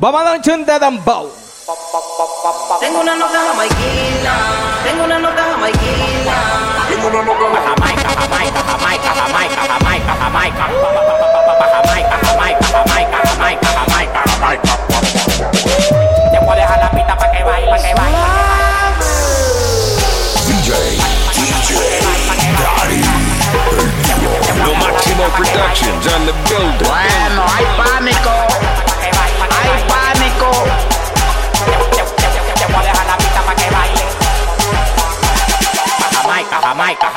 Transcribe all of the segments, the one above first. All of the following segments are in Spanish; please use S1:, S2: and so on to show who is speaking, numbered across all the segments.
S1: Vamos a dar un chun de dembow.
S2: Tengo una nota jamaiquina, tengo una nota jamaiquina. Tengo una nota jamaica, jamaica, jamaica, jamaica, jamaica, jamaica. Jamaica, jamaica, jamaica, jamaica, jamaica, jamaica. Te voy a dejar la pista para que baile, para que baile.
S3: DJ, DJ, Daddy.
S4: Lo Máximo Productions on the building.
S5: Bueno, hay pánico,
S1: ¡Vamos!
S2: Jamaica,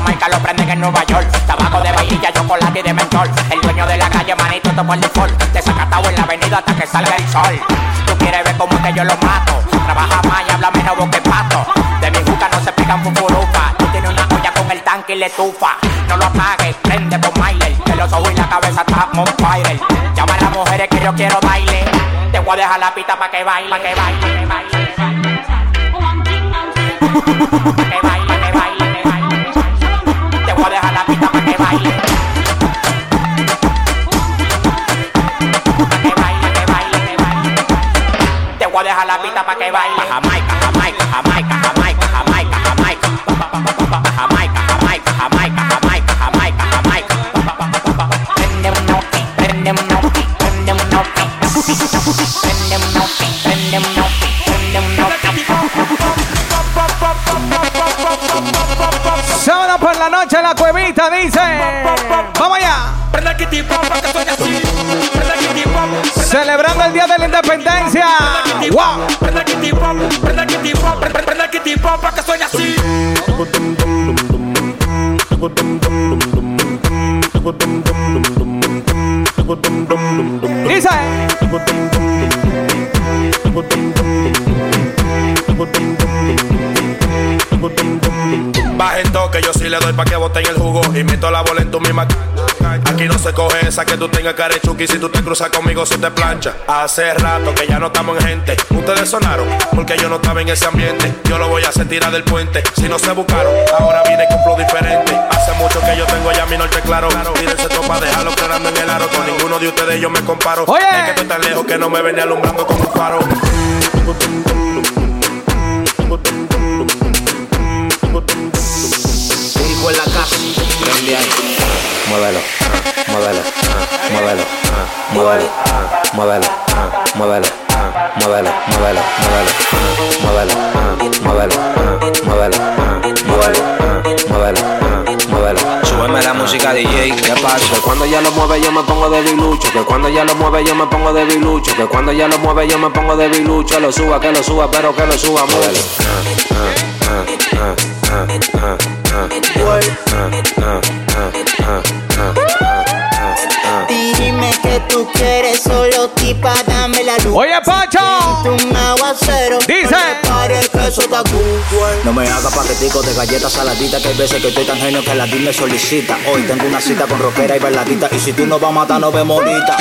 S2: Jamaica, lo prenden en Nueva York. Tabaco de vainilla, chocolate y de mentol. El dueño de la calle, manito, todo el default. Desacatado en la avenida hasta que salga el sol. Tú quieres ver cómo es que yo lo mato. Trabaja más y habla menos que pato. De mi juca no se pican fufurufa. Tú tienes una olla con el tanque y le tufa. No lo apagues, prende por Myler. Que los ojos y la cabeza están on fire. Llama a las mujeres que yo quiero baile. Te voy a dejar la pista para que baile, para que baile, que baile. Que baile, que baile, que baile. Te voy a dejar la pista para que baile. Pa' que baile, que baile, que baile. Te voy a dejar la pista para que baile. Jamaica,
S1: dice. Vamos allá. Celebrando el Día de la Independencia. ¡Wow!
S6: Toque, yo sí le doy pa' que boten el jugo y meto la bola en tu misma Aquí no se coge esa que tú tengas carechuki si tú te cruzas conmigo se te plancha. Hace rato que ya no estamos en gente. Ustedes sonaron porque yo no estaba en ese ambiente. Yo lo voy a hacer tirar del puente. Si no se buscaron, ahora vine con flow diferente. Hace mucho que yo tengo ya mi norte claro. Tírense topa, déjalo quedando en el aro. Con ninguno de ustedes yo me comparo.
S1: Oye.
S6: Es que estoy tan lejos que no me venía alumbrando con un faro.
S5: Prende ahí. Muévelo, ah, muévelo, ah, muévelo, ah, muévelo, ah, muévelo, ah, muévelo, ah, muévelo, muévelo, muévelo, ah, muévelo, ah, muévelo, ah, muévelo, ah, muévelo, ah, muévelo, ah, muévelo. Súbeme la música DJ, ¿qué pasa? Que cuando ya lo mueve yo me pongo de bilucho, que cuando ya lo mueve yo me pongo de bilucho, que cuando ya lo mueve yo me pongo de bilucho, lo suba, que lo suba, pero que lo suba, muévelo.
S7: Dime que tú quieres solo tipa, dame la luz.
S1: Oye, Pacho. Dice.
S7: Está cool.
S5: No me haga paquetico de galletas saladitas Que hay veces que estoy tan genio que la DIN me solicita Hoy tengo una cita con rockera y bailadita Y si tú no vas a matar, nos vemos ahorita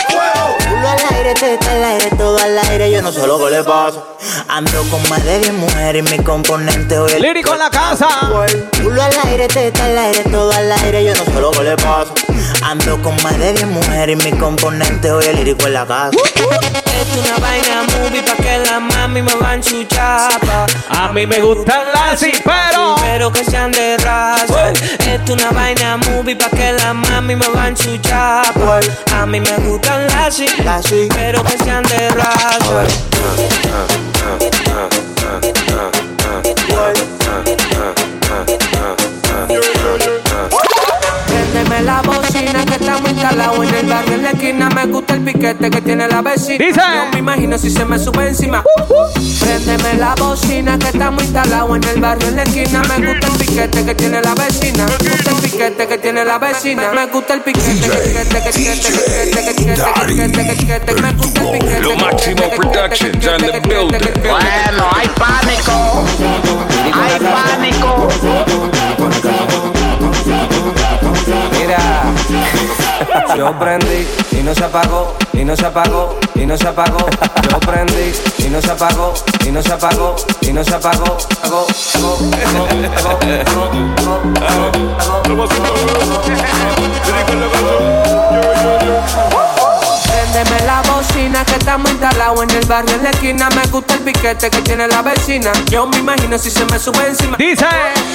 S7: Culo al aire, teta al aire, todo al aire. Yo no sé lo que le pasa. Ando con más de 10 mujeres y mi componente hoy el
S1: Lírico en la casa.
S7: Culo al aire, teta al aire, todo al aire. Yo no sé lo que le pasa. Ando con más de 10 mujeres y mi componente hoy el lírico en la casa.
S8: Es una vaina movie pa' que la mami me van su chapa.
S1: A mí me gustan las pero.
S8: Pero que sean de raza. Es una vaina movie pa' que la mami me van su chapa. A mí me gustan las pero que sean de raza. está al lado en el barrio en la esquina. Me gusta el piquete que tiene la vecina.
S1: Dice.
S8: No me imagino si se me sube encima. Uh, uh. Préndeme la bocina que estamos instalados en el barrio en la esquina. Me gusta el piquete que tiene la vecina. Me gusta el piquete que tiene la vecina. Me gusta el piquete que
S4: Lo máximo productions and the building.
S5: Bueno, hay pánico. Hay pánico. Mira.
S9: Yo prendí y no se apagó, y no se apagó, y no se apagó. Yo prendí y no se apagó, y no se apagó, y no se apagó. Instalados en el barrio en la esquina. Me gusta el piquete que tiene la vecina. Yo me imagino si se me sube encima.
S1: Dice.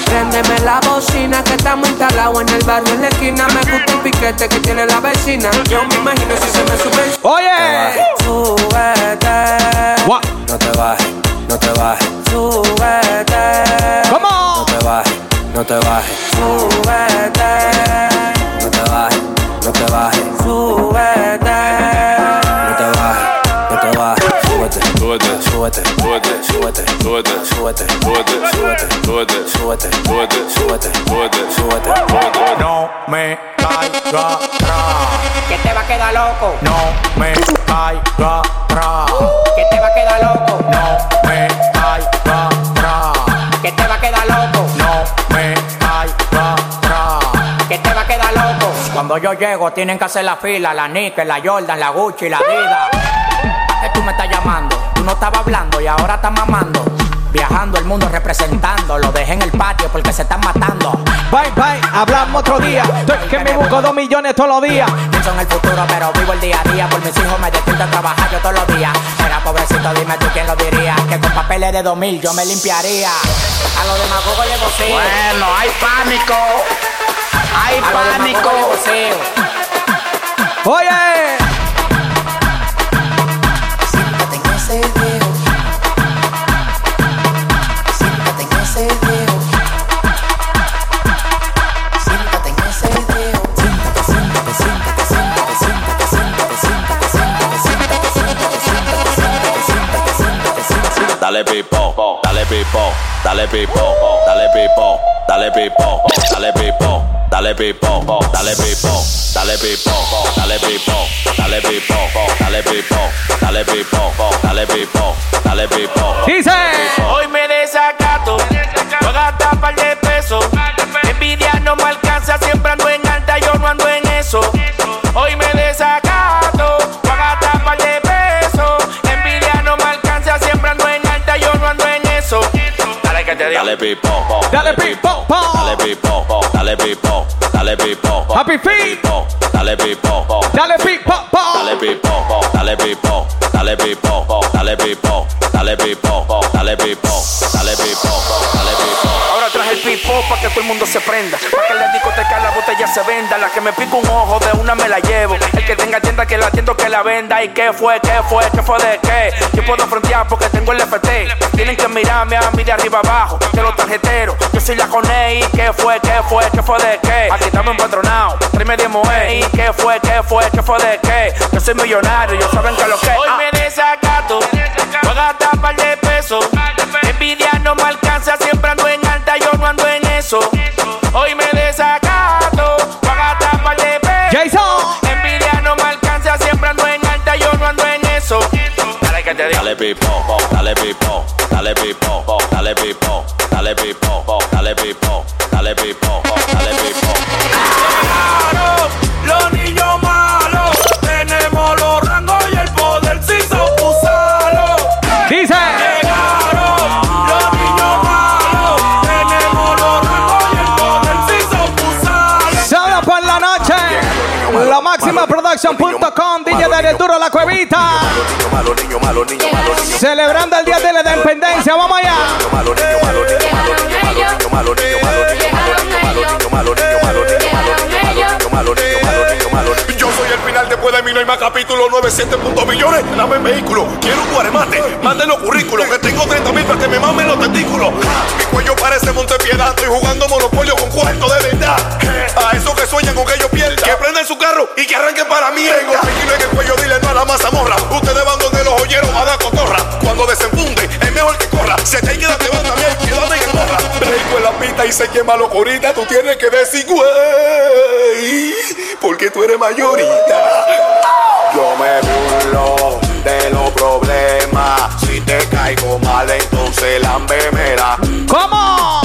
S9: Préndeme la bocina que estamos instalados en el barrio en la esquina. Me gusta el piquete que tiene la vecina. Yo me imagino si se me sube encima.
S1: Oye.
S9: Súbete.
S1: What?
S9: No te bajes, no te bajes. Súbete.
S1: Come on.
S9: No te bajes, no te bajes. Súbete. Súbete, súbete,
S4: súbete,
S9: súbete,
S4: súbete,
S9: súbete,
S4: súbete,
S9: súbete,
S4: súbete,
S9: súbete,
S4: súbete,
S9: súbete,
S4: súbete,
S9: súbete.
S4: súbete.
S2: No me caiga atrás.
S10: Que te va a quedar loco.
S2: No me caiga atrás.
S10: Que te va a quedar loco.
S2: No me caiga atrás.
S10: Que te va a quedar loco.
S2: No me caiga atrás.
S10: Que te va a quedar loco.
S2: Cuando yo llego tienen que hacer la fila, la Nike, la Jordan, la Gucci, la Adidas. No estabas hablando y ahora estás mamando. Viajando el mundo representando, lo dejé en el patio porque se están matando.
S1: Bye, bye. Hablamos otro día. Estoy que me busco dos millones todos los días.
S2: Pienso en el futuro, pero vivo el día a día. Por mis hijos me despierto a trabajar yo todos los días. Era pobrecito, dime tú quién lo diría. Que con papeles de 2000 yo me limpiaría. A los demagogos le voceo.
S10: Bueno, hay pánico. Hay
S2: A los demagogos
S10: pánico.
S2: le.
S1: Oye.
S4: Dale pipo, dale pipo, dale pipo, dale pipo, dale pipo, dale pipo, dale pipo, dale pipo, dale pipo, dale pipo, dale pipo, dale pipo, dale pipo, dale pipo, dale pipo.
S1: Dice.
S9: Hoy me desacato, voy a gastar par de pesos. Envidia no me alcanza, siempre ando en
S4: pipo,
S1: dale pipo,
S4: Dale pipo,
S1: po.
S4: dale pipo, dale pipo, dale pipo, dale pipo, dale pipo, dale pipo, dale pipo, dale pipo.
S9: Ahora traje el pipo pa' que todo el mundo se prenda. Pa' que la discoteca la botella se venda. La que me pica un ojo de una me la llevo. Que tenga tienda que la atiendo que la venda. ¿Y qué fue? ¿Qué fue? ¿Qué fue de qué? Yo puedo frontear porque tengo el FT. Tienen que mirarme a mí de arriba abajo. De los tarjeteros. Yo soy la coné. ¿Y qué fue? ¿Qué fue? ¿Qué fue de qué? Aquí estamos empatronados. Tráeme de moe. ¿Y qué fue? ¿Qué fue? ¿Qué fue de qué? Yo soy millonario. Yo saben que lo que. Hoy me desacato. Voy a gastar par de pesos. Envidia no me alcanza. Siempre ando en alta. Yo no ando en eso. Digo.
S4: Dale pipo, dale pipo, dale pipo, dale pipo, dale pipo, dale pipo, dale
S1: Producción.com, DJ Dale Duro La Cuevita. Celebrando el Día de la Independencia, vamos allá.
S3: No hay más capítulo 97 puntos millones. Dame vehículo, quiero un guaremate. Manden los currículos que tengo 30 mil para que me mamen los testículos. Mi cuello parece Montepiedad, estoy jugando monopolio con cuarto de verdad. A esos que sueñan con que yo pierda, que prendan su carro y que arranquen para mí. Tengo tranquilo en el cuello, dile no a la mazamorra. Ustedes van donde los joyeros a dar cotorra. Cuando desenfunde, es mejor que corra. Se te queda, te va también, cuidado y se quema locurita, tú tienes que decir, güey, porque tú eres mayorita. Yo me burlo de los problemas, si te caigo mal, entonces la memera.
S1: ¿Cómo?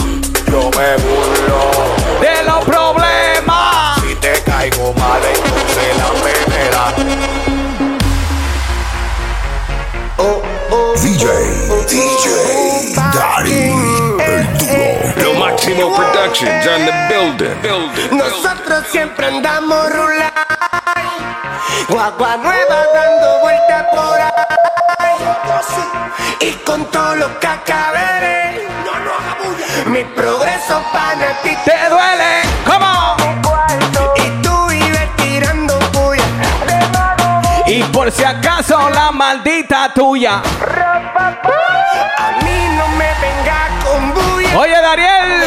S3: Yo me burlo
S1: de los problemas,
S3: si te caigo mal, entonces la
S11: memera. Oh, oh,
S3: DJ. Oh. Productions on the building. building.
S12: Nosotros siempre andamos rular. Guagua nueva dando vueltas por ahí. Y con todo lo que acabé. Mi progreso para ti
S1: ¿Te duele? ¿Cómo?
S12: Y tú vives tirando puya.
S1: Y por si acaso la maldita tuya.
S12: A mí no me venga con bulla.
S1: Oye, Dariel.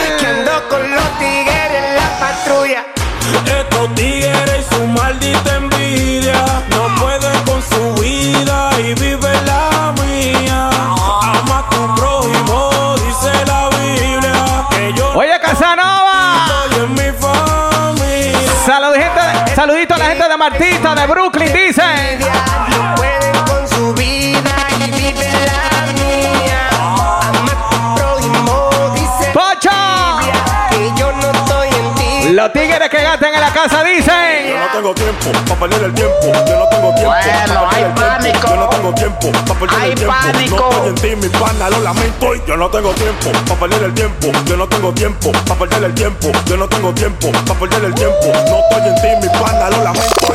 S12: Patrulla.
S13: Estos tigres y su maldita envidia no pueden con su vida y vive la mía. Ama a tu prójimo, dice la Biblia. Que yo
S1: Oye, Casanova.
S13: estoy en mi familia.
S1: Saludito, saludito a la gente de Martita de Brooklyn, dice.
S12: No
S1: tigres que gasten en la casa dicen.
S13: Yo no tengo tiempo para perder el tiempo. Yo no tengo tiempo
S10: Bueno,
S13: pa' perder
S10: hay
S13: el tiempo. Yo no tengo tiempo para perder
S10: Hay
S13: el tiempo.
S10: pánico.
S13: No estoy en ti, mi pana, lo lamento. Y yo no tengo tiempo para perder el tiempo. Yo no tengo tiempo para perder el tiempo. Yo no tengo tiempo para perder el tiempo. No estoy en ti, mi pana, lo lamento.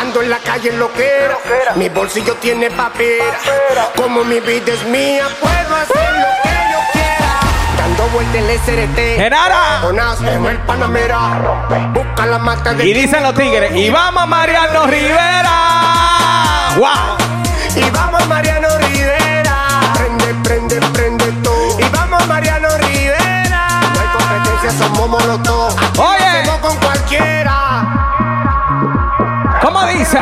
S12: Ando en la calle loquera, mi bolsillo tiene papera. Como mi vida es mía, puedo hacer lo que. En el SRT.
S1: Genara.
S12: En el Panamera. Busca la mata de
S1: Y dicen los tigres. Y vamos Mariano Rivera. ¡Wow!
S12: Y vamos Mariano Rivera. Prende, prende, prende todo. Y vamos Mariano Rivera. No hay competencia, somos molotov.
S1: Oye.
S12: Hacemos con cualquiera.
S1: ¿Cómo dice?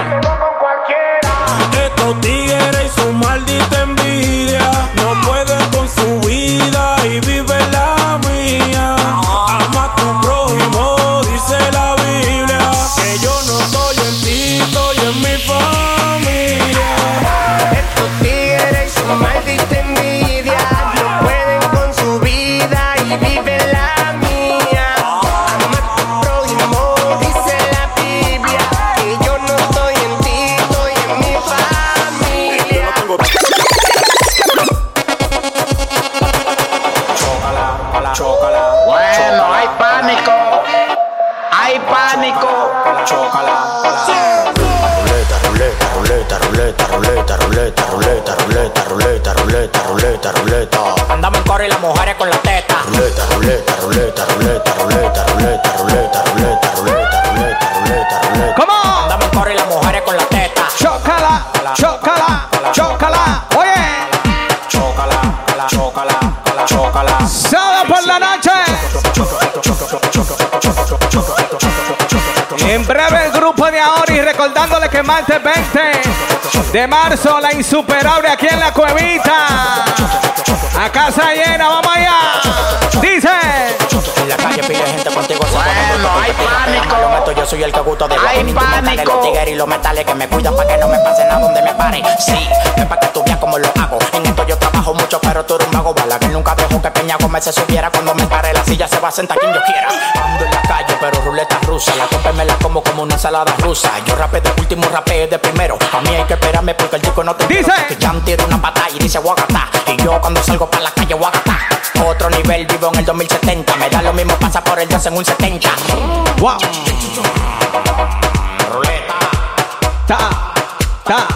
S10: Pánico.
S14: Ruleta, ruleta, ruleta, ruleta, ruleta, ruleta, ruleta, ruleta, ruleta, ruleta, ruleta, ruleta.
S2: Andamos en coro y las mujeres con la teta.
S14: Ruleta, ruleta, ruleta, ruleta, ruleta, ruleta, ruleta, ruleta, ruleta, ruleta, ruleta, ruleta.
S1: ¿Cómo?
S2: Andamos en coro y las mujeres con la teta.
S1: Chócala, chócala, chócala. Recordándole que martes 20 de marzo la insuperable aquí en la cuevita. A casa llena, vamos allá. Dice.
S2: En la calle pide gente contigo. se
S10: Bueno, hay pánico.
S2: Yo soy el que gusto de
S10: Hay pánico.
S2: Los tigres y los metales que me cuidan para que no me pase nada donde me pare. Sí, es para que tú veas cómo lo hago. En esto yo trabajo mucho, pero tú eres un vago. Bala que nunca dejo que Peña Gómez se subiera. Cuando me pare la silla se va a sentar quien yo quiera. Ando en la calle, pero ruleta rusa. La copa me la como como una ensalada rusa. Yo rapé de último, rapé de primero. A mí hay que esperarme porque el disco no te
S1: Dice.
S2: Que ya tira una patada y dice Guacatá. Y yo cuando salgo para la calle Guacatá. Otro nivel, vivo en el 2070. Me da lo mismo, pasa por el 2 en un 70.
S1: Wow.
S2: Ruleta.
S1: Ta, ta,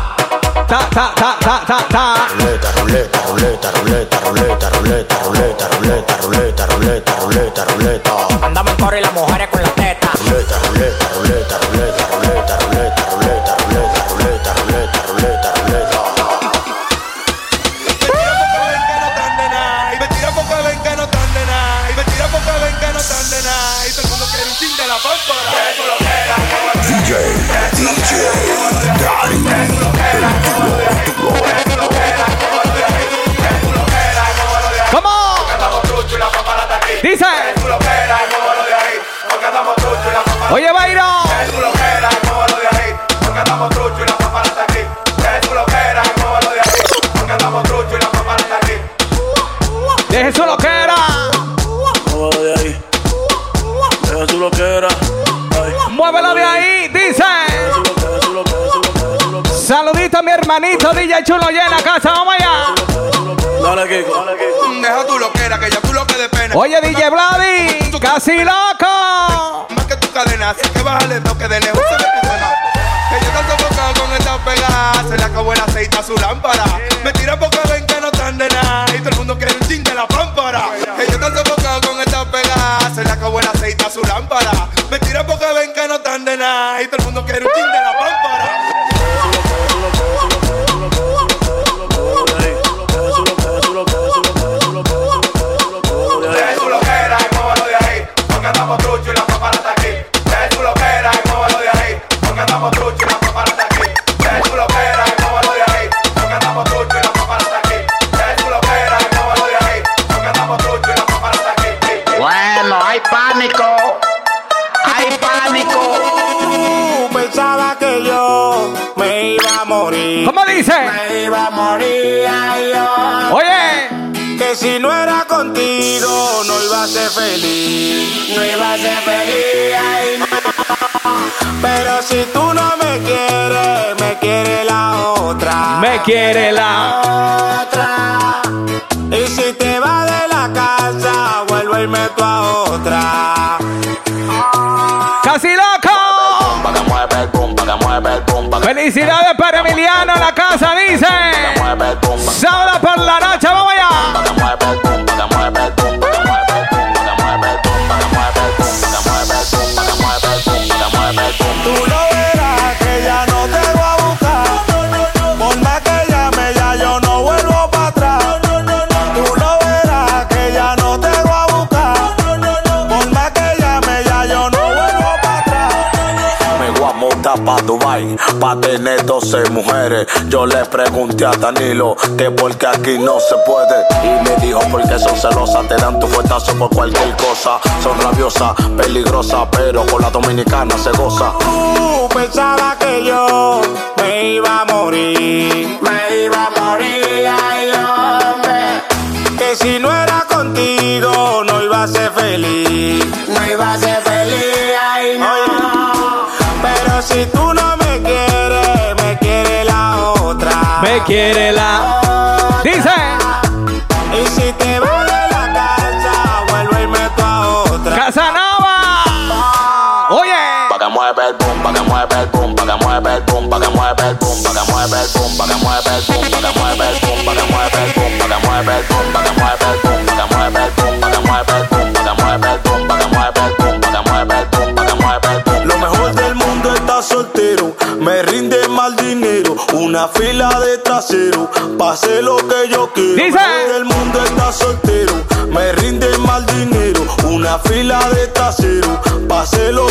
S1: ta, ta, ta, ta, ta, ta.
S14: Ruleta, ruleta, ruleta, ruleta, ruleta, ruleta, ruleta, ruleta, ruleta, ruleta, ruleta, ruleta.
S2: Andamos coro y las mujeres con la teta.
S14: Ruleta, ruleta, ruleta,
S1: a mi hermanito DJ Chulo llena casa, vamos allá.
S6: Dale, Kiko. Deja tu loquera, que ya tú lo que de pena.
S1: Oye, DJ Vladi, casi loco.
S6: Más que tu cadena, así que bájale toque de lejos, se ve tu buena. Que yo estoy sofocado con esta pegada, se le acabó el aceite a su lámpara. Me tiran porque ven que no están de nada, y todo el mundo quiere un ching de la pámpara. Que yo estoy sofocado con esta pegada, se le acabó el aceite a su lámpara. Me tiran porque ven que no están de nada, y todo el mundo quiere un ching de la pámpara.
S13: No iba a ser feliz. ay, no. Pero si tú no me quieres, me quiere la otra.
S1: me quiere la.
S13: otra. Y si te vas de la casa, vuelvo y meto a otra.
S1: Casi loco. Felicidades para Emiliano, la casa dice. Sábado por la noche, vamos allá.
S4: Tener 12 mujeres. Yo le pregunté a Danilo que porque aquí no se puede. Y me dijo porque son celosas, te dan tu fuetazo por cualquier cosa. Son rabiosas, peligrosas, pero con la dominicana se goza.
S13: Tú pensabas que yo. Me iba a morir, una fila de trasero, pase lo que yo quiero.
S1: Dice.
S13: Del mundo está soltero, me rinde mal dinero, una fila de trasero, pase lo